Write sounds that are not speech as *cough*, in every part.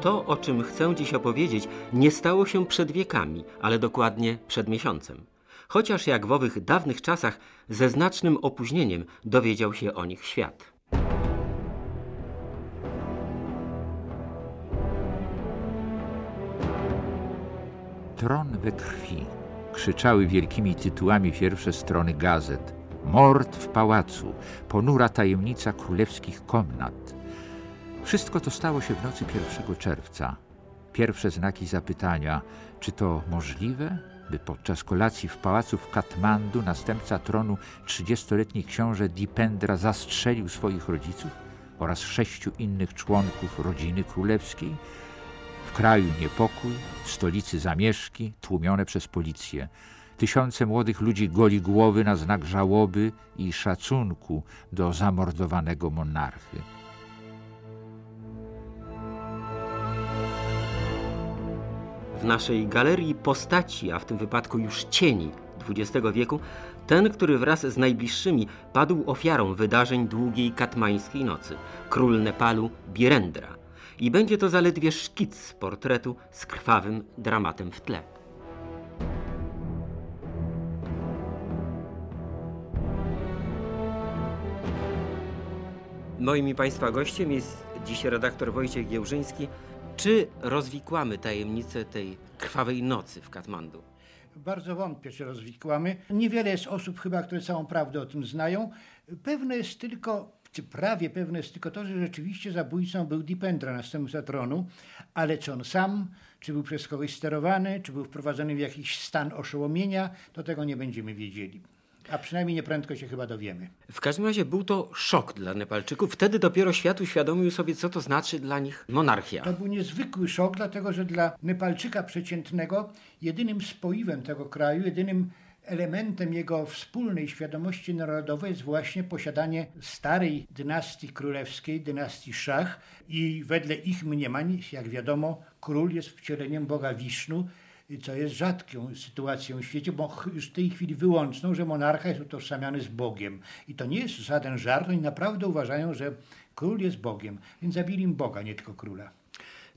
To, o czym chcę dziś opowiedzieć, nie stało się przed wiekami, ale dokładnie przed miesiącem. Chociaż jak w owych dawnych czasach ze znacznym opóźnieniem dowiedział się o nich świat. Tron we krwi. Krzyczały wielkimi tytułami pierwsze strony gazet. Mord w pałacu, ponura tajemnica królewskich komnat. Wszystko to stało się w nocy 1 czerwca. Pierwsze znaki zapytania, czy to możliwe, by podczas kolacji w pałacu w Katmandu następca tronu 30-letni książę Dipendra zastrzelił swoich rodziców oraz sześciu innych członków rodziny królewskiej. W kraju niepokój, w stolicy zamieszki tłumione przez policję. Tysiące młodych ludzi goli głowy na znak żałoby i szacunku do zamordowanego monarchy. W naszej galerii postaci, a w tym wypadku już cieni XX wieku, ten, który wraz z najbliższymi padł ofiarą wydarzeń długiej katmańskiej nocy, król Nepalu Birendra. I będzie to zaledwie szkic portretu z krwawym dramatem w tle. Moim i Państwa gościem jest dziś redaktor Wojciech Giełżyński. Czy rozwikłamy tajemnicę tej krwawej nocy w Katmandu? Bardzo wątpię, czy rozwikłamy. Niewiele jest osób chyba, które całą prawdę o tym znają. Pewne jest tylko, czy prawie pewne jest tylko to, że rzeczywiście zabójcą był Dipendra, następca tronu, ale czy on sam, czy był przez kogoś sterowany, czy był wprowadzony w jakiś stan oszołomienia, to tego nie będziemy wiedzieli. A przynajmniej nieprędko się chyba dowiemy. W każdym razie był to szok dla Nepalczyków. Wtedy dopiero świat uświadomił sobie, co to znaczy dla nich monarchia. To był niezwykły szok, dlatego że dla Nepalczyka przeciętnego jedynym spoiwem tego kraju, jedynym elementem jego wspólnej świadomości narodowej jest właśnie posiadanie starej dynastii królewskiej, dynastii Szach i wedle ich mniemań, jak wiadomo, król jest wcieleniem Boga Wisznu, co jest rzadką sytuacją w świecie, bo już w tej chwili wyłączną, że monarcha jest utożsamiany z Bogiem. I to nie jest żaden żart, oni naprawdę uważają, że król jest Bogiem, więc zabili im Boga, nie tylko króla.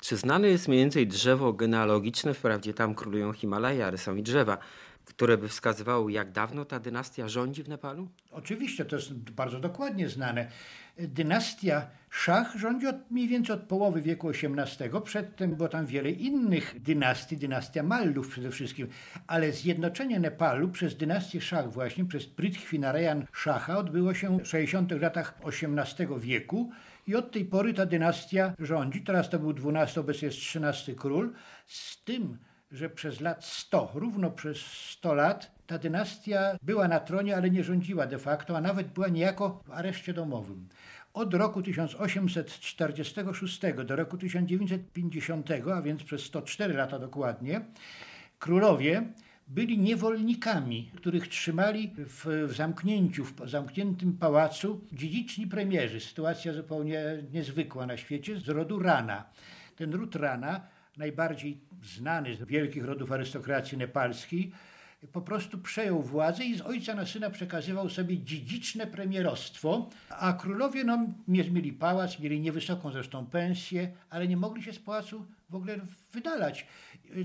Czy znane jest mniej więcej drzewo genealogiczne? Wprawdzie tam królują Himalaje, ale są i drzewa, które by wskazywały, jak dawno ta dynastia rządzi w Nepalu? Oczywiście, to jest bardzo dokładnie znane. Dynastia Szach rządzi od, mniej więcej od połowy wieku XVIII. Przedtem było tam wiele innych dynastii, dynastia Mallów przede wszystkim, ale zjednoczenie Nepalu przez dynastię Szach właśnie, przez Prithvinarayan Szacha odbyło się w 60 latach XVIII wieku i od tej pory ta dynastia rządzi. Teraz to był XII, obecnie jest XIII król, z tym, że przez lat 100, równo przez 100 lat, ta dynastia była na tronie, ale nie rządziła de facto, a nawet była niejako w areszcie domowym. Od roku 1846 do roku 1950, a więc przez 104 lata dokładnie, królowie byli niewolnikami, których trzymali w, w zamknięciu, w zamkniętym pałacu dziedziczni premierzy. Sytuacja zupełnie niezwykła na świecie, z rodu Rana. Ten ród Rana, najbardziej znany z wielkich rodów arystokracji nepalskiej, po prostu przejął władzę i z ojca na syna przekazywał sobie dziedziczne premierostwo, a królowie no, mieli pałac, mieli niewysoką zresztą pensję, ale nie mogli się z pałacu w ogóle wydalać.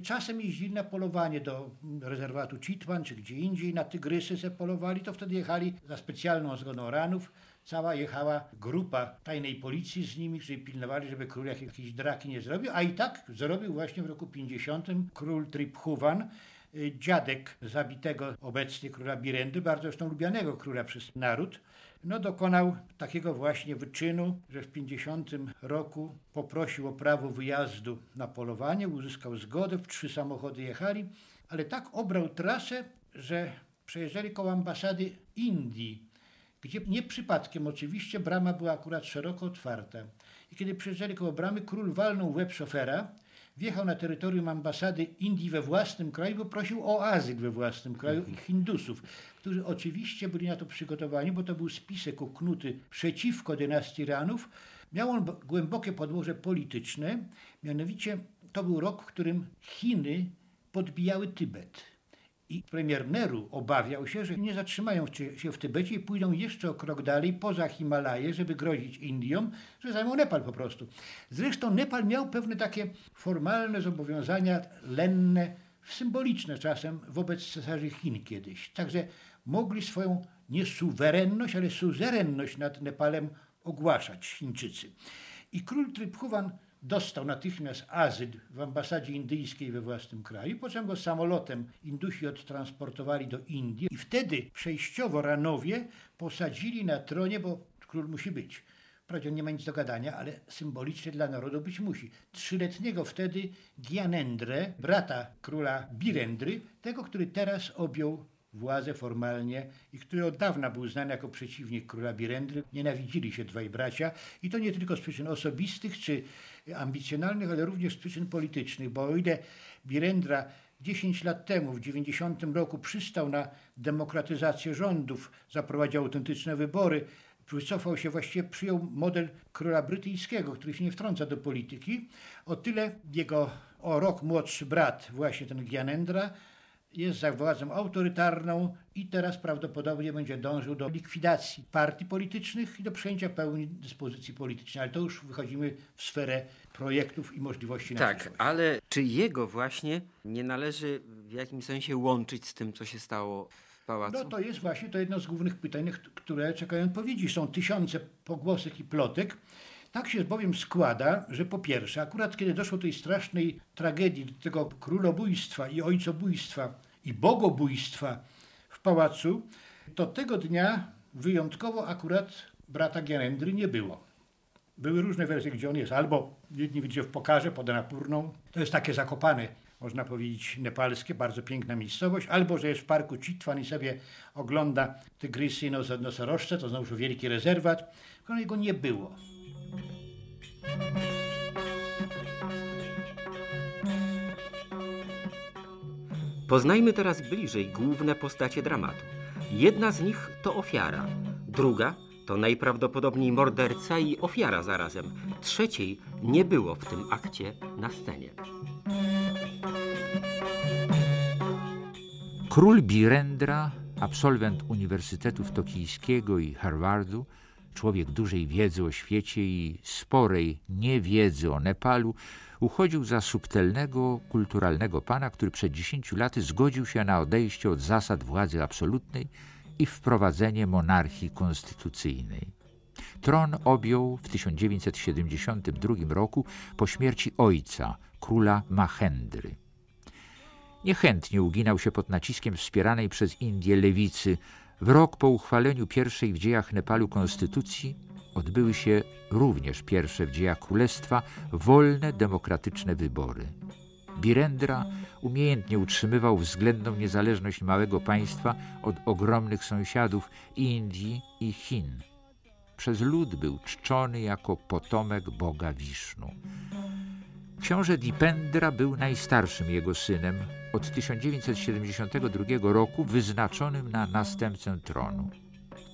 Czasem jeździli na polowanie do rezerwatu Chitwan czy gdzie indziej, na tygrysy se polowali, to wtedy jechali za specjalną zgodą ranów. Cała jechała grupa tajnej policji z nimi, którzy pilnowali, żeby król jakieś draki nie zrobił, a i tak zrobił właśnie w roku 50 król Triphuwan, dziadek zabitego obecnie króla Birendy, bardzo zresztą lubianego króla przez naród, no dokonał takiego właśnie wyczynu, że w 50 roku poprosił o prawo wyjazdu na polowanie, uzyskał zgodę, w trzy samochody jechali, ale tak obrał trasę, że przejeżdżali koło ambasady Indii, gdzie nie przypadkiem oczywiście brama była akurat szeroko otwarta. I kiedy przejeżdżali koło bramy, król walnął łeb szofera, wjechał na terytorium ambasady Indii we własnym kraju, bo prosił o azyl we własnym kraju i Hindusów, którzy oczywiście byli na to przygotowani, bo to był spisek uknuty przeciwko dynastii Ranów. Miał on głębokie podłoże polityczne, mianowicie to był rok, w którym Chiny podbijały Tybet. I premier Neru obawiał się, że nie zatrzymają się w Tybecie i pójdą jeszcze o krok dalej, poza Himalaje, żeby grozić Indiom, że zajmą Nepal po prostu. Zresztą Nepal miał pewne takie formalne zobowiązania lenne, symboliczne czasem wobec cesarzy Chin kiedyś. Także mogli swoją nie suwerenność, ale suzerenność nad Nepalem ogłaszać Chińczycy. I król Triphuwan dostał natychmiast azyl w ambasadzie indyjskiej we własnym kraju, po czym go samolotem Indusi odtransportowali do Indii i wtedy przejściowo Ranowie posadzili na tronie, bo król musi być. Wprawdzie nie ma nic do gadania, ale symbolicznie dla narodu być musi. Trzyletniego wtedy Gyanendrę, brata króla Birendry, tego, który teraz objął władzę formalnie i który od dawna był znany jako przeciwnik króla Birendry. Nienawidzili się dwaj bracia i to nie tylko z przyczyn osobistych czy ambicjonalnych, ale również z przyczyn politycznych, bo o ile Birendra 10 lat temu, w 90 roku przystał na demokratyzację rządów, zaprowadził autentyczne wybory, wycofał się, właściwie przyjął model króla brytyjskiego, który się nie wtrąca do polityki. O tyle jego o rok młodszy brat, właśnie ten Gyanendra, jest za władzą autorytarną i teraz prawdopodobnie będzie dążył do likwidacji partii politycznych i do przejęcia pełni dyspozycji politycznej. Ale to już wychodzimy w sferę projektów i możliwości na Tak, przyszłość. ale czy jego właśnie nie należy w jakimś sensie łączyć z tym, co się stało w pałacu? No to jest właśnie to jedno z głównych pytań, które czekają odpowiedzi. Są tysiące pogłosek i plotek. Tak się bowiem składa, że po pierwsze, akurat kiedy doszło do tej strasznej tragedii, do tego królobójstwa i ojcobójstwa i bogobójstwa w pałacu, to tego dnia wyjątkowo akurat brata Gyanendry nie było. Były różne wersje, gdzie on jest. Albo jedni widzicie w Pokarze pod Anapurną. To jest takie zakopane, można powiedzieć, nepalskie, bardzo piękna miejscowość. Albo, że jest w parku Chitwan i sobie ogląda tygrysy i nosorożce, to znowu wielki rezerwat. Tylko jego nie było. Poznajmy teraz bliżej główne postacie dramatu. Jedna z nich to ofiara, druga to najprawdopodobniej morderca i ofiara zarazem. Trzeciej nie było w tym akcie na scenie. Król Birendra, absolwent Uniwersytetów Tokijskiego i Harvardu, człowiek dużej wiedzy o świecie i sporej niewiedzy o Nepalu, uchodził za subtelnego, kulturalnego pana, który przed dziesięciu laty zgodził się na odejście od zasad władzy absolutnej i wprowadzenie monarchii konstytucyjnej. Tron objął w 1972 roku po śmierci ojca, króla Mahendry. Niechętnie uginał się pod naciskiem wspieranej przez Indię lewicy. W rok po uchwaleniu pierwszej w dziejach Nepalu konstytucji odbyły się również pierwsze w dziejach królestwa wolne, demokratyczne wybory. Birendra umiejętnie utrzymywał względną niezależność małego państwa od ogromnych sąsiadów Indii i Chin. Przez lud był czczony jako potomek boga Wisznu. Książę Dipendra był najstarszym jego synem, od 1972 roku wyznaczonym na następcę tronu.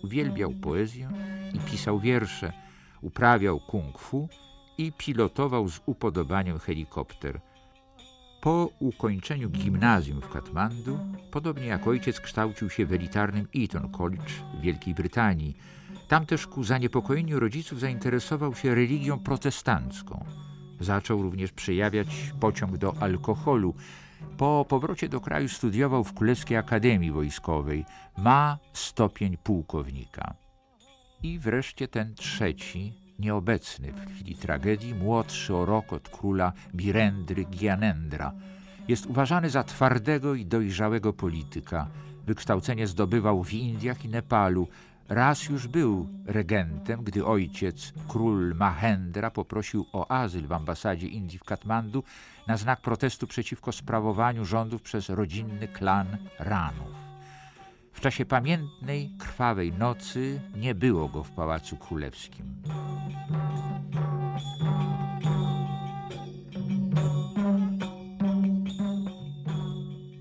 Uwielbiał poezję i pisał wiersze, uprawiał kung fu i pilotował z upodobaniem helikopter. Po ukończeniu gimnazjum w Katmandu, podobnie jak ojciec, kształcił się w elitarnym Eton College w Wielkiej Brytanii. Tam też ku zaniepokojeniu rodziców zainteresował się religią protestancką. Zaczął również przejawiać pociąg do alkoholu. Po powrocie do kraju studiował w Królewskiej Akademii Wojskowej. Ma stopień pułkownika. I wreszcie ten trzeci, nieobecny w chwili tragedii, młodszy o rok od króla Birendry Gyanendra. Jest uważany za twardego i dojrzałego polityka. Wykształcenie zdobywał w Indiach i Nepalu. Raz już był regentem, gdy ojciec, król Mahendra, poprosił o azyl w ambasadzie Indii w Katmandu na znak protestu przeciwko sprawowaniu rządów przez rodzinny klan Ranów. W czasie pamiętnej, krwawej nocy nie było go w Pałacu Królewskim.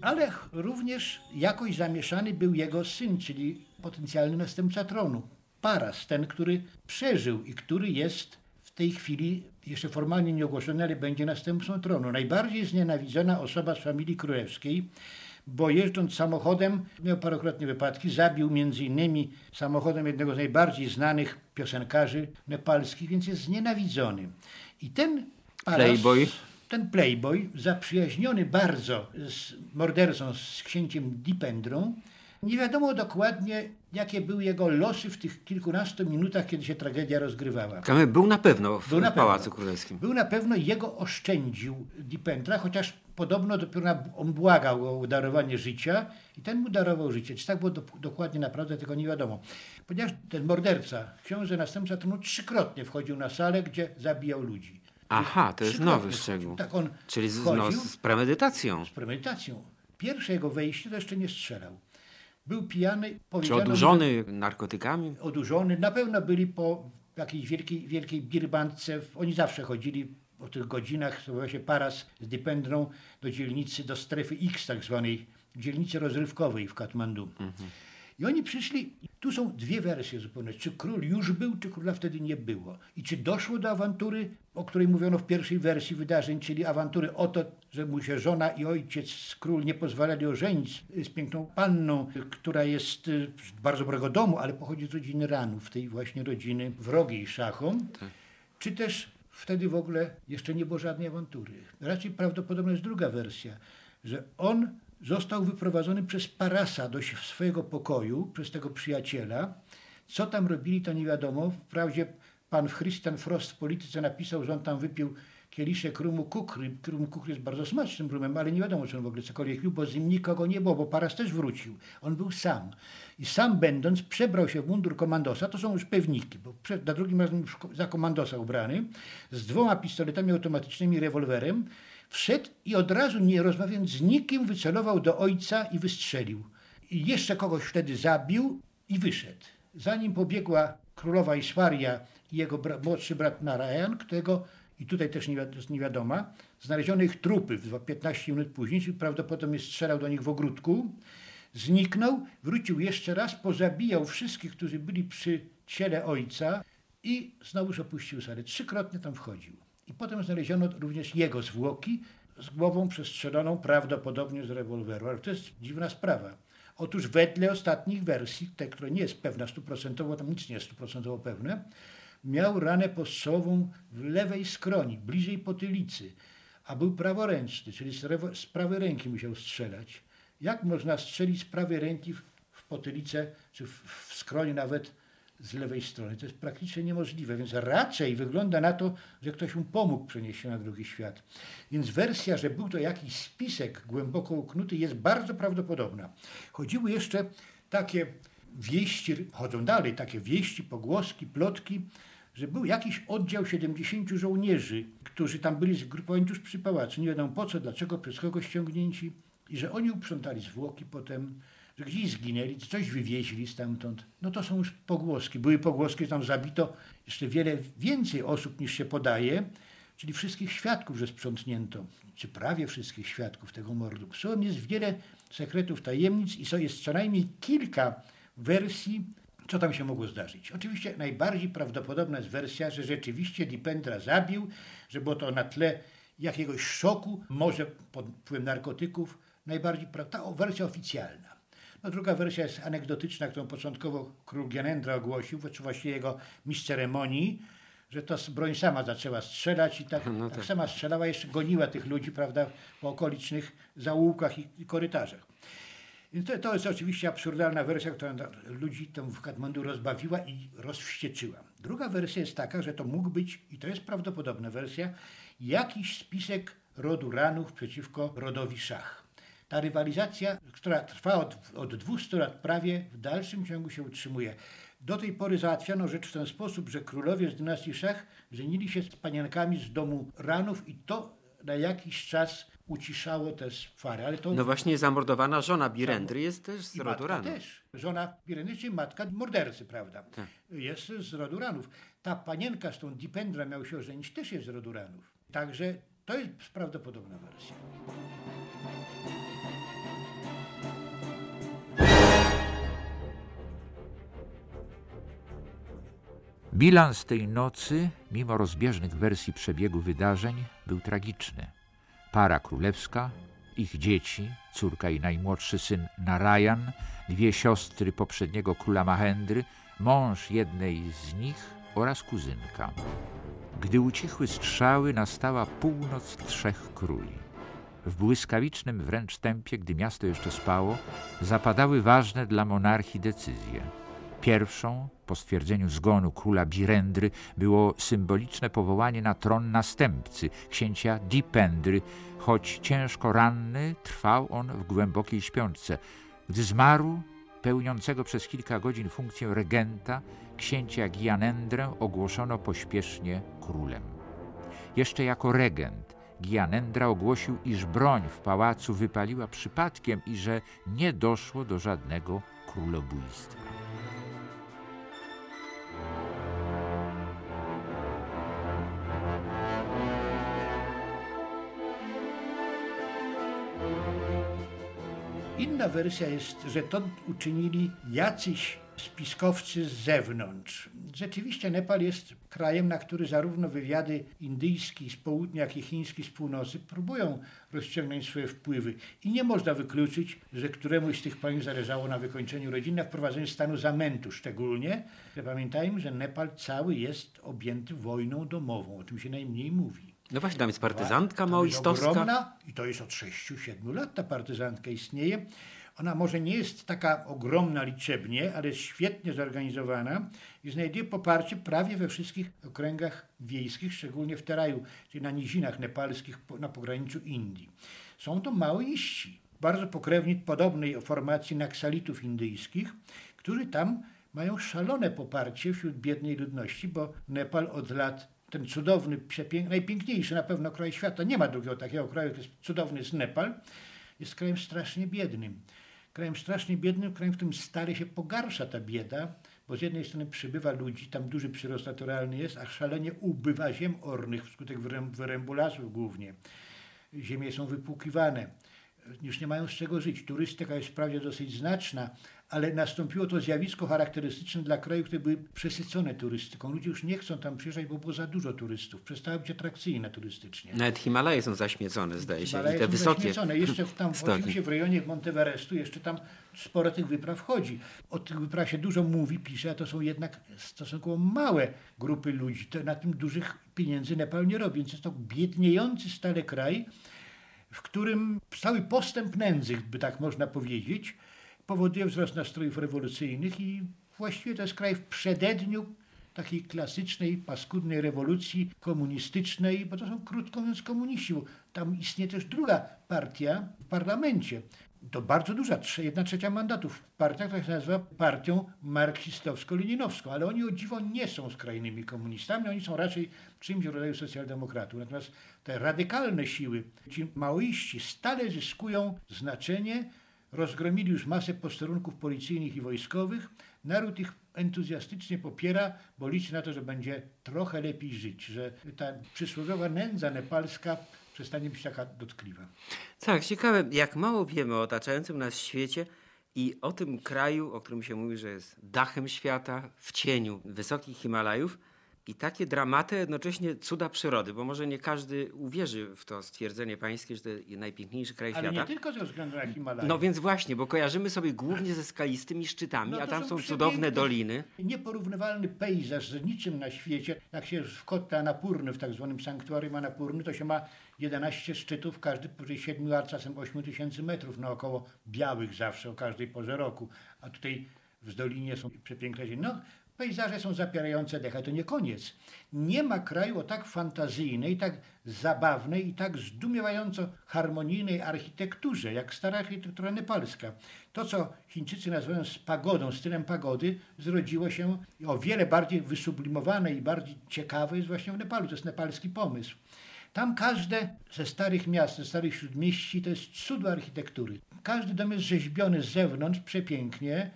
Ale również jakoś zamieszany był jego syn, czyli potencjalny następca tronu. Paras, ten, który przeżył i który jest w tej chwili jeszcze formalnie nieogłoszony, ale będzie następcą tronu. Najbardziej znienawidzona osoba z familii królewskiej bo jeżdżąc samochodem miał parokrotnie wypadki. Zabił między innymi samochodem jednego z najbardziej znanych piosenkarzy nepalskich, więc jest znienawidzony. I ten Paras, Playboy. Ten playboy, zaprzyjaźniony bardzo z mordercą, z księciem Dipendrą, nie wiadomo dokładnie, jakie były jego losy w tych kilkunastu minutach, kiedy się tragedia rozgrywała. Był na pewno w, Był na Pałacu. Królewskim. Był na pewno jego oszczędził Dipendra, chociaż podobno dopiero on błagał o darowanie życia i ten mu darował życie. Czy tak było do, dokładnie naprawdę, tego nie wiadomo. Ponieważ ten morderca, książę następca tronu trzykrotnie wchodził na salę, gdzie zabijał ludzi. Aha, to jest nowy szczegół. Tak, on Czyli z, no, z premedytacją. z premedytacją. Pierwsze jego wejście to jeszcze nie strzelał. Był pijany, Czy odurzony narkotykami? odurzony. Na pewno byli po jakiejś wielkiej, wielkiej birbandce. Oni zawsze chodzili o tych godzinach, to się paras z Dipendrą do dzielnicy, do strefy X tak zwanej, dzielnicy rozrywkowej w Katmandu. I oni przyszli, tu są dwie wersje zupełnie, czy król już był, czy króla wtedy nie było. I czy doszło do awantury, o której mówiono w pierwszej wersji wydarzeń, czyli awantury o to, że mu się żona i ojciec, król nie pozwalali ożenić z piękną panną, która jest y, z bardzo dobrego domu, ale pochodzi z rodziny Ranów, tej właśnie rodziny wrogiej szachom. Czy też wtedy w ogóle jeszcze nie było żadnej awantury. Raczej prawdopodobna jest druga wersja, że on został wyprowadzony przez Parasa do swojego pokoju, przez tego przyjaciela. Co tam robili, to nie wiadomo. Wprawdzie pan Christian Frost w polityce napisał, że on tam wypił kieliszek rumu kukry. Rum kukry jest bardzo smacznym rumem, ale nie wiadomo, czy on w ogóle cokolwiek pił, bo z nim nikogo nie było, bo Paras też wrócił. On był sam. I sam będąc, przebrał się w mundur komandosa, to są już pewniki, bo na drugim razem już za komandosa ubrany, z dwoma pistoletami automatycznymi, rewolwerem, wszedł i od razu, nie rozmawiając z nikim, wycelował do ojca i wystrzelił. I jeszcze kogoś wtedy zabił i wyszedł. Zanim pobiegła królowa Iswaria i jego bra- młodszy brat Narayan, którego, i tutaj też nie, wi- nie wiadoma, znaleziono ich trupy w 15 minut później, czyli prawdopodobnie strzelał do nich w ogródku, zniknął, wrócił jeszcze raz, pozabijał wszystkich, którzy byli przy ciele ojca i znowuż opuścił salę. Trzykrotnie tam wchodził. I potem znaleziono również jego zwłoki z głową przestrzeloną prawdopodobnie z rewolweru. Ale to jest dziwna sprawa. Otóż wedle ostatnich wersji, te, które nie jest pewna stuprocentowo, tam nic nie jest stuprocentowo pewne, miał ranę postrzałową w lewej skroni, bliżej potylicy, a był praworęczny, czyli z, rewo- z prawej ręki musiał strzelać. Jak można strzelić z prawej ręki w, w potylicę, czy w, w nawet z lewej strony? To jest praktycznie niemożliwe, więc raczej wygląda na to, że ktoś mu pomógł przenieść się na drugi świat. Więc wersja, że był to jakiś spisek głęboko uknuty jest bardzo prawdopodobna. Chodziły jeszcze takie wieści, chodzą dalej, takie wieści, pogłoski, plotki, że był jakiś oddział 70 żołnierzy, którzy tam byli zgrupowani tuż przy pałacu. Nie wiadomo po co, dlaczego, przez kogo ściągnięci. I że oni uprzątali zwłoki potem, gdzieś zginęli, coś wywieźli stamtąd. No to są już pogłoski. Były pogłoski, że tam zabito jeszcze wiele więcej osób niż się podaje, czyli wszystkich świadków, że sprzątnięto, czy prawie wszystkich świadków tego mordu. Są jest wiele sekretów, tajemnic i jest co najmniej kilka wersji, co tam się mogło zdarzyć. Oczywiście najbardziej prawdopodobna jest wersja, że rzeczywiście Dipendra zabił, że było to na tle jakiegoś szoku, może pod wpływem narkotyków. Najbardziej ta wersja oficjalna. No, druga wersja jest anegdotyczna, którą początkowo król Gyanendra ogłosił, czy właściwie jego mistrz ceremonii, że to broń sama zaczęła strzelać i tak, *laughs* No tak tak. sama strzelała, jeszcze goniła tych ludzi, prawda, po okolicznych zaułkach i, i korytarzach. Więc to, to jest oczywiście absurdalna wersja, która ludzi tam w Katmandu rozbawiła i rozwścieczyła. Druga wersja jest taka, że to mógł być, i to jest prawdopodobna wersja, jakiś spisek rodu Ranów przeciwko rodowi Szach. Ta rywalizacja, która trwa od, od 200 lat prawie, w dalszym ciągu się utrzymuje. Do tej pory załatwiano rzecz w ten sposób, że królowie z dynastii Szach żenili się z paniankami z domu Ranów i to na jakiś czas uciszało te swary. Ale to No właśnie zamordowana żona Birendry jest też z i rodu matka Ranów. też. Żona Pireny, czyli matka mordercy, prawda? Tak. Jest z rodu Ranów. Ta panienka, z tą Dipendra miał się ożenić, też jest z rodu Ranów. Także to jest prawdopodobna wersja. Bilans tej nocy, mimo rozbieżnych wersji przebiegu wydarzeń, był tragiczny. Para królewska Ich dzieci, córka i najmłodszy syn Narayan, dwie siostry poprzedniego króla Mahendry, mąż jednej z nich oraz kuzynka. Gdy ucichły strzały, nastała północ trzech króli. W błyskawicznym wręcz tempie, gdy miasto jeszcze spało, zapadały ważne dla monarchii decyzje. Pierwszą, po stwierdzeniu zgonu króla Birendry, było symboliczne powołanie na tron następcy, księcia Dipendry, choć ciężko ranny, trwał on w głębokiej śpiączce. Gdy zmarł, pełniącego przez kilka godzin funkcję regenta, księcia Gianendrę ogłoszono pośpiesznie królem. Jeszcze jako regent Gianendra ogłosił, iż broń w pałacu wypaliła przypadkiem i że nie doszło do żadnego królobójstwa. Inna wersja jest, że to uczynili jacyś spiskowcy z zewnątrz. Rzeczywiście Nepal jest krajem, na który zarówno wywiady indyjski z południa, jak i chiński z północy próbują rozciągnąć swoje wpływy. I nie można wykluczyć, że któremuś z tych państw zależało na wykończeniu rodziny, na wprowadzeniu stanu zamętu szczególnie. Pamiętajmy, że Nepal cały jest objęty wojną domową, o tym się najmniej mówi. No właśnie, tam jest partyzantka maoistowska. ogromna i to jest od 6-7 lat ta partyzantka istnieje. Ona może nie jest taka ogromna liczebnie, ale jest świetnie zorganizowana i znajduje poparcie prawie we wszystkich okręgach wiejskich, szczególnie w Teraju, czyli na nizinach nepalskich na pograniczu Indii. Są to maoiści, bardzo pokrewni podobnej formacji naksalitów indyjskich, którzy tam mają szalone poparcie wśród biednej ludności, bo Nepal od lat ten cudowny, najpiękniejszy na pewno kraj świata, nie ma drugiego takiego kraju, jak jest cudowny jest Nepal, jest krajem strasznie biednym. Krajem strasznie biednym, krajem, w którym stale się pogarsza ta bieda, bo z jednej strony przybywa ludzi, tam duży przyrost naturalny jest, a szalenie ubywa ziem ornych wskutek wyręb, wyrębu lasów głównie. Ziemie są wypłukiwane, już nie mają z czego żyć. Turystyka jest wprawdzie dosyć znaczna, ale nastąpiło to zjawisko charakterystyczne dla krajów, które były przesycone turystyką. Ludzie już nie chcą tam przyjeżdżać, bo było za dużo turystów. Przestały być atrakcyjne turystycznie. Nawet Himalaje są zaśmiecone, zdaje się. Himalaje I te są wysokie zaśmiecone. Jeszcze tam, stoki. oczywiście w rejonie Monteverestu jeszcze tam sporo tych wypraw chodzi. O tych wypraw się dużo mówi, pisze, a to są jednak stosunkowo małe grupy ludzi. To na tym dużych pieniędzy Nepal nie robi, więc jest to biedniejący stale kraj, w którym cały postęp nędzy, by tak można powiedzieć, powoduje wzrost nastrojów rewolucyjnych i właściwie to jest kraj w przededniu takiej klasycznej, paskudnej rewolucji komunistycznej, bo to są krótko mówiąc komuniści. Bo tam istnieje też druga partia w parlamencie. To bardzo duża, jedna trzecia mandatów. Partia, która się nazywa partią marksistowsko-leninowską, ale oni o dziwo nie są skrajnymi komunistami, oni są raczej czymś w rodzaju socjaldemokratów. Natomiast te radykalne siły, ci maoiści stale zyskują znaczenie, rozgromili już masę posterunków policyjnych i wojskowych. Naród ich entuzjastycznie popiera, bo liczy na to, że będzie trochę lepiej żyć, że ta przysłowiowa nędza nepalska przestanie być taka dotkliwa. Tak, ciekawe, jak mało wiemy o otaczającym nas świecie i o tym kraju, o którym się mówi, że jest dachem świata, w cieniu wysokich Himalajów. I takie dramaty, jednocześnie cuda przyrody, bo może nie każdy uwierzy w to stwierdzenie pańskie, że to jest najpiękniejszy kraj Ale nie świata. tylko ze względu na Himalaje. No więc właśnie, bo kojarzymy sobie głównie ze skalistymi szczytami, No a tam są są cudowne doliny. Nieporównywalny pejzaż z niczym na świecie. Jak się w Kotta Anapurny, w tak zwanym sanktuarium Anapurny, to się ma 11 szczytów, każdy powyżej 7, a czasem 8 tysięcy metrów naokoło, białych zawsze o każdej porze roku. A tutaj w Dolinie są przepiękne ziemie. No, pejzaże są zapierające dech, ale to nie koniec. Nie ma kraju o tak fantazyjnej, tak zabawnej i tak zdumiewająco harmonijnej architekturze, jak stara architektura nepalska. To, co Chińczycy nazywają pagodą, stylem pagody, zrodziło się o wiele bardziej wysublimowane i bardziej ciekawe jest właśnie w Nepalu. To jest nepalski pomysł. Tam każde ze starych miast, ze starych śródmieści to jest cud architektury. Każdy dom jest rzeźbiony z zewnątrz przepięknie.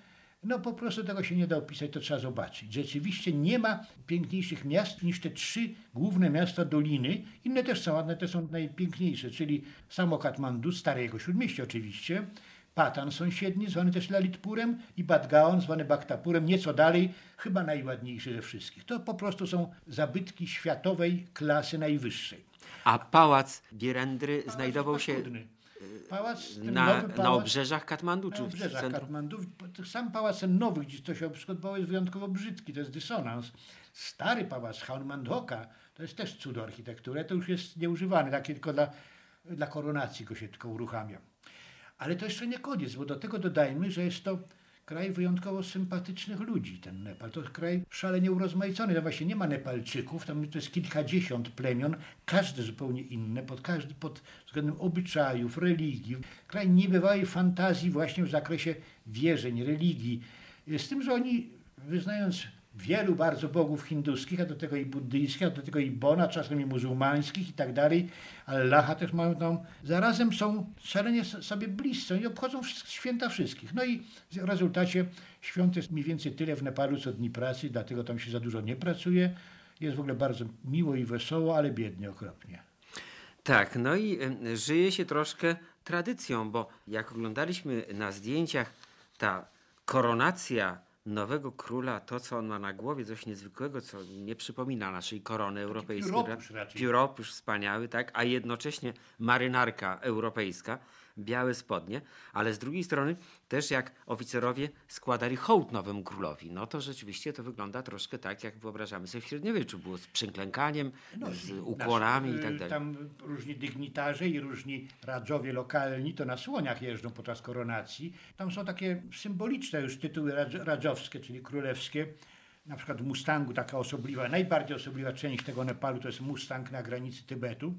No po prostu tego się nie da opisać, to trzeba zobaczyć. Rzeczywiście nie ma piękniejszych miast niż te trzy główne miasta Doliny. Inne też są, ale te są najpiękniejsze, czyli samo Katmandu, stare jego śródmieście oczywiście, Patan sąsiedni, zwany też Lalitpurem i Badgaon, zwany Baktapurem, nieco dalej, chyba najładniejszy ze wszystkich. To po prostu są zabytki światowej klasy najwyższej. A pałac Birendry znajdował się. Pałac, na, nowy na pałac, obrzeżach Katmandu, na obrzeżach centrum? Katmandu. Sam pałac ten nowy, gdzie to się odbywało, jest wyjątkowo brzydki, to jest dysonans. Stary pałac Haunmandhoka, to jest też cudo architektury, to już jest nieużywany, taki tylko dla, dla koronacji go się tylko uruchamia. Ale to jeszcze nie koniec, bo do tego dodajmy, że jest to kraj wyjątkowo sympatycznych ludzi, ten Nepal. To kraj szalenie urozmaicony. Tam właśnie nie ma Nepalczyków, tam to jest kilkadziesiąt plemion, każde zupełnie inne, pod, każdy, pod względem obyczajów, religii. Kraj niebywałej fantazji właśnie w zakresie wierzeń, religii. Z tym, że oni wyznając wielu bardzo bogów hinduskich, a do tego i buddyjskich, a do tego i Bona, czasem i muzułmańskich i tak dalej, Allaha też mają tam. Zarazem są szalenie sobie bliscy i obchodzą święta wszystkich. No i w rezultacie świąt jest mniej więcej tyle w Nepalu, co dni pracy, dlatego tam się za dużo nie pracuje. Jest w ogóle bardzo miło i wesoło, ale biednie okropnie. Tak, no i żyje się troszkę tradycją, bo jak oglądaliśmy na zdjęciach, ta koronacja nowego króla, to co on ma na głowie, coś niezwykłego, co nie przypomina naszej korony europejskiej. pióropusz raczej. Pióropusz wspaniały, tak, a jednocześnie marynarka europejska, białe spodnie, ale z drugiej strony też jak oficerowie składali hołd nowemu królowi, no to rzeczywiście to wygląda troszkę tak, jak wyobrażamy sobie w średniowieczu. Było z przyklękaniem, No, z nasz- ukłonami i y, tak dalej. Tam różni dygnitarze i różni radżowie lokalni to na słoniach jeżdżą podczas koronacji. Tam są takie symboliczne już tytuły radżowskie, czyli królewskie. Na przykład w Mustangu taka osobliwa, najbardziej osobliwa część tego Nepalu to jest Mustang na granicy Tybetu.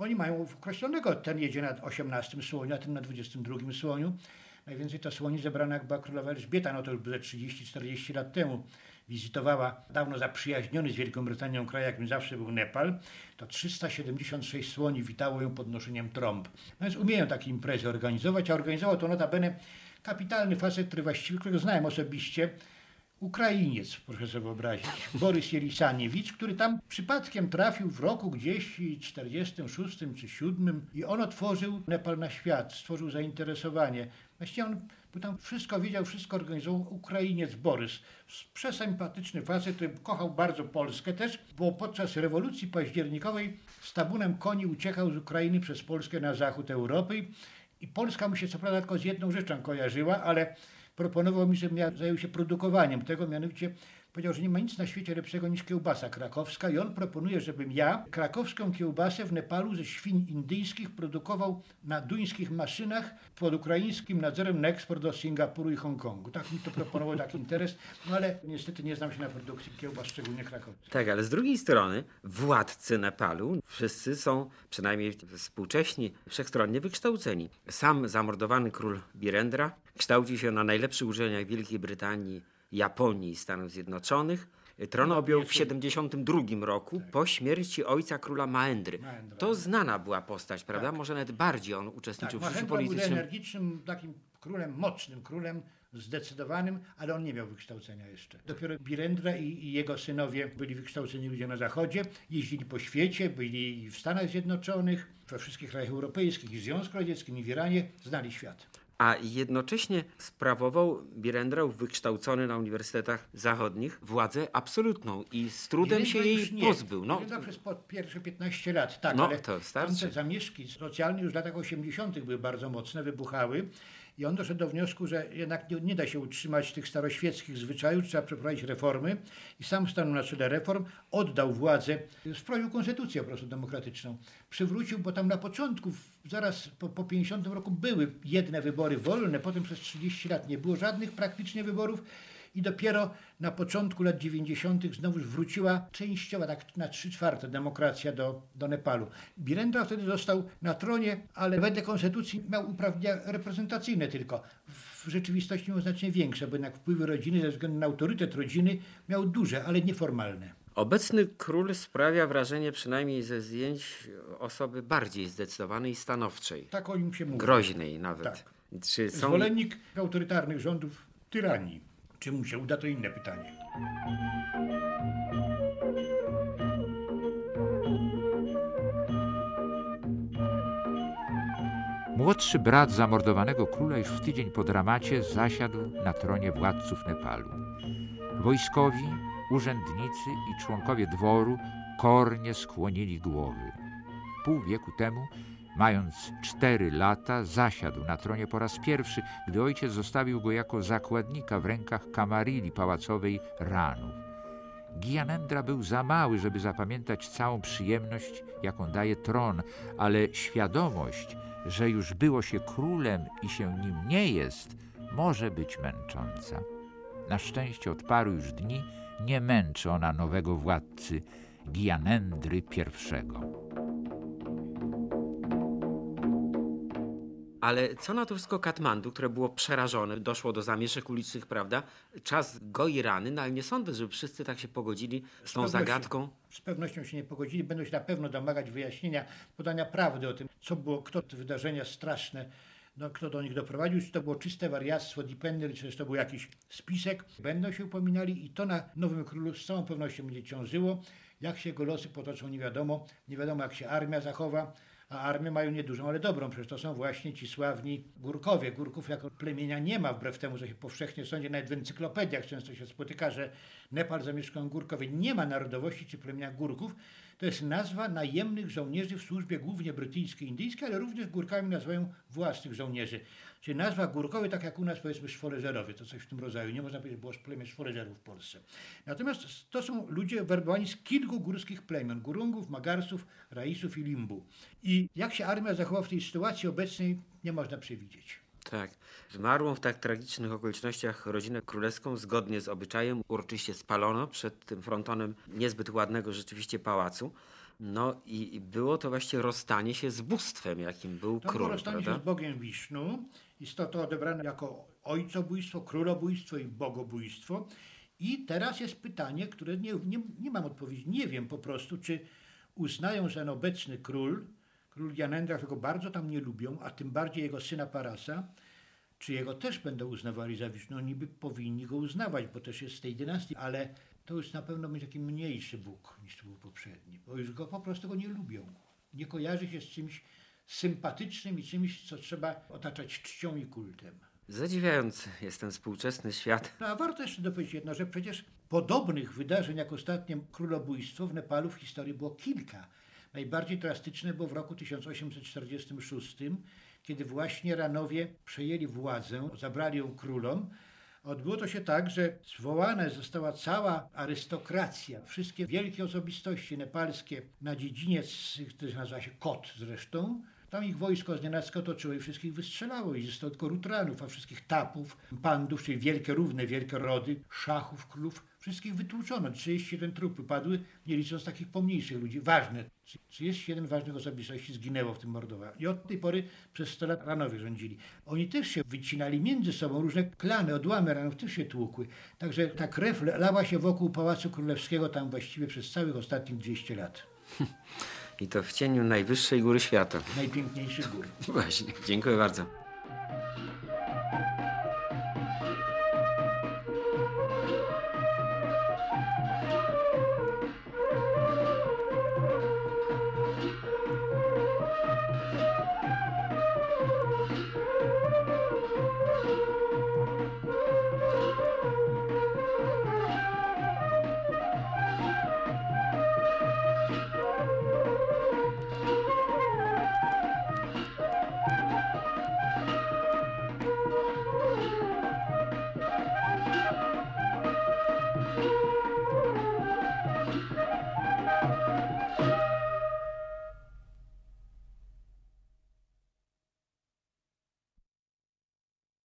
Oni mają określonego, ten jedzie na 18 słoniu, a ten na 22 słoniu. Najwięcej to słoni zebrana jak była królowa Elżbieta, no to już było 30-40 lat temu. Wizytowała dawno zaprzyjaźniony z Wielką Brytanią kraj, jakim zawsze był Nepal. To 376 słoni witało ją podnoszeniem trąb. No więc umieją takie imprezy organizować, a organizował to notabene kapitalny facet, który właściwie, którego znałem osobiście, Ukrainiec, proszę sobie wyobrazić, Borys Jelisaniewicz, który tam przypadkiem trafił w roku gdzieś 46 czy 7 i on otworzył Nepal na świat, stworzył zainteresowanie. Właściwie on bo tam wszystko wiedział, wszystko organizował Ukrainiec Borys. Przesympatyczny facet, który kochał bardzo Polskę też, bo podczas rewolucji październikowej z tabunem koni uciekał z Ukrainy przez Polskę na zachód Europy i Polska mu się co prawda tylko z jedną rzeczą kojarzyła, ale proponował mi, żebym ja zajął się produkowaniem tego, mianowicie powiedział, że nie ma nic na świecie lepszego niż kiełbasa krakowska i on proponuje, żebym ja krakowską kiełbasę w Nepalu ze świń indyjskich produkował na duńskich maszynach pod ukraińskim nadzorem na eksport do Singapuru i Hongkongu. Tak mi to proponował taki interes, no ale niestety nie znam się na produkcji kiełbas, szczególnie krakowskich. Tak, ale z drugiej strony władcy Nepalu wszyscy są, przynajmniej współcześni, wszechstronnie wykształceni. Sam zamordowany król Birendra kształcił się na najlepszych uczelniach Wielkiej Brytanii, Japonii i Stanów Zjednoczonych. Tron objął w 72 roku po śmierci ojca króla Maendry. To znana była postać, prawda? Może nawet bardziej on uczestniczył Tak, w życiu Mahendra był politycznym. energicznym, takim królem, mocnym królem, zdecydowanym, ale on nie miał wykształcenia jeszcze. Dopiero Birendra i, i jego synowie byli wykształceni ludzie na zachodzie, jeździli po świecie, byli w Stanach Zjednoczonych, we wszystkich krajach europejskich, w Związku Radzieckim, i w Iranie, znali świat. A jednocześnie sprawował Birendra, wykształcony na uniwersytetach zachodnich, władzę absolutną i z trudem się jej nie. pozbył. No, Birendra przez pierwsze 15 lat, tak, No, ale to starczy. tamte zamieszki socjalne już w latach 80. były bardzo mocne, wybuchały. I on doszedł do wniosku, że jednak nie, nie da się utrzymać tych staroświeckich zwyczajów, trzeba przeprowadzić reformy. I sam stanął na czele reform, oddał władzę, wprowadził konstytucję po prostu demokratyczną. Przywrócił, bo tam na początku, zaraz po, po 50 roku były jedne wybory wolne, potem przez 30 lat nie było żadnych praktycznie wyborów. I dopiero na początku lat 90. znowu wróciła częściowa, tak na 3 czwarte demokracja do, do Nepalu. Birendra wtedy został na tronie, ale wedle konstytucji miał uprawnienia reprezentacyjne tylko. W rzeczywistości miał znacznie większe, bo jednak wpływy rodziny ze względu na autorytet rodziny miał duże, ale nieformalne. Obecny król sprawia wrażenie, przynajmniej ze zdjęć, osoby bardziej zdecydowanej i stanowczej. Tak o nim się mówi. Groźnej nawet. Tak. Czy są... Zwolennik autorytarnych rządów tyranii. Czy mu się uda, to inne pytanie. Młodszy brat zamordowanego króla już w tydzień po dramacie zasiadł na tronie władców Nepalu. Wojskowi, urzędnicy i członkowie dworu kornie skłonili głowy. Pół wieku temu Mając cztery lata, zasiadł na tronie po raz pierwszy, gdy ojciec zostawił go jako zakładnika w rękach kamarili pałacowej Ranów. Gianendra był za mały, żeby zapamiętać całą przyjemność, jaką daje tron, ale świadomość, że już było się królem i się nim nie jest, może być męcząca. Na szczęście od paru już dni nie męczy ona nowego władcy Gianendry I. Ale co na to wszystko Katmandu, które było przerażone, doszło do zamieszek ulicznych, prawda? Czas goi rany, no ale nie sądzę, żeby wszyscy tak się pogodzili z tą pewnością. zagadką. Z pewnością się nie pogodzili, będą się na pewno domagać wyjaśnienia, podania prawdy o tym, co było, kto te wydarzenia straszne, no, kto do nich doprowadził, czy to było czyste wariactwo Dipenner, czy też to był jakiś spisek. Będą się upominali i to na nowym królu z całą pewnością będzie ciążyło. Jak się jego losy potoczą, nie wiadomo. Nie wiadomo, jak się armia zachowa. A armię mają niedużą, ale dobrą, przecież to są właśnie ci sławni Górkowie. Górków jako plemienia nie ma, wbrew temu, co się powszechnie sądzi, nawet w encyklopediach często się spotyka, że Nepal zamieszkają Górkowie. Nie ma narodowości czy plemienia Górków. To jest nazwa najemnych żołnierzy w służbie głównie brytyjskiej, indyjskiej, ale również Górkami nazywają własnych żołnierzy. Czyli nazwa Górkowie, tak jak u nas powiedzmy szwoleżerowie, to coś w tym rodzaju. Nie można powiedzieć, było plemię szwoleżerów w Polsce. Natomiast to są ludzie werbowani z kilku górskich plemion. Gurungów, Magarsów, Raisów i Limbu. I jak się armia zachowa w tej sytuacji obecnej, nie można przewidzieć. Tak. Zmarłą w tak tragicznych okolicznościach rodzinę królewską zgodnie z obyczajem uroczyście spalono przed tym frontonem niezbyt ładnego rzeczywiście pałacu. No i i było to właśnie rozstanie się z bóstwem, jakim był To król, było rozstanie się prawda? z Bogiem Wisznu. Jest to, to odebrane jako ojcobójstwo, królobójstwo i bogobójstwo. I teraz jest pytanie, które nie, nie, nie mam odpowiedzi. Nie wiem po prostu, czy uznają, że ten obecny król, król Janendra, którego bardzo tam nie lubią, a tym bardziej jego syna Parasa, czy jego też będą uznawali za Wisznu? No niby powinni go uznawać, bo też jest z tej dynastii, ale to już na pewno będzie taki mniejszy Bóg niż to był poprzedni, bo już go po prostu go nie lubią. Nie kojarzy się z czymś sympatycznym i czymś, co trzeba otaczać czcią i kultem. Zadziwiający jest ten współczesny świat. No a warto jeszcze dopowiedzieć jedno, że przecież podobnych wydarzeń jak ostatnie królobójstwo w Nepalu w historii było kilka. Najbardziej drastyczne było w roku 1846, kiedy właśnie Ranowie przejęli władzę, zabrali ją królom. Odbyło to się tak, że zwołana została cała arystokracja, wszystkie wielkie osobistości nepalskie na dziedziniec, który nazywa się Kot zresztą. Tam ich wojsko znienacka toczyło i wszystkich wystrzelało i zostało tylko Rutranów, a wszystkich Tapów, Pandów, czyli wielkie, równe, wielkie rody, szachów, królów, wszystkich wytłuczono. 31 trupy padły, nie licząc takich pomniejszych ludzi. Ważne. 37 ważnych osobistości zginęło w tym mordowaniu. I od tej pory przez 100 lat Ranowie rządzili. Oni też się wycinali między sobą, różne klany, odłamy Ranów też się tłukły. Także ta krew lała się wokół Pałacu Królewskiego tam właściwie przez całych ostatnich 200 lat. *laughs* I to w cieniu najwyższej góry świata. Najpiękniejszych gór. *laughs* Właśnie, dziękuję bardzo.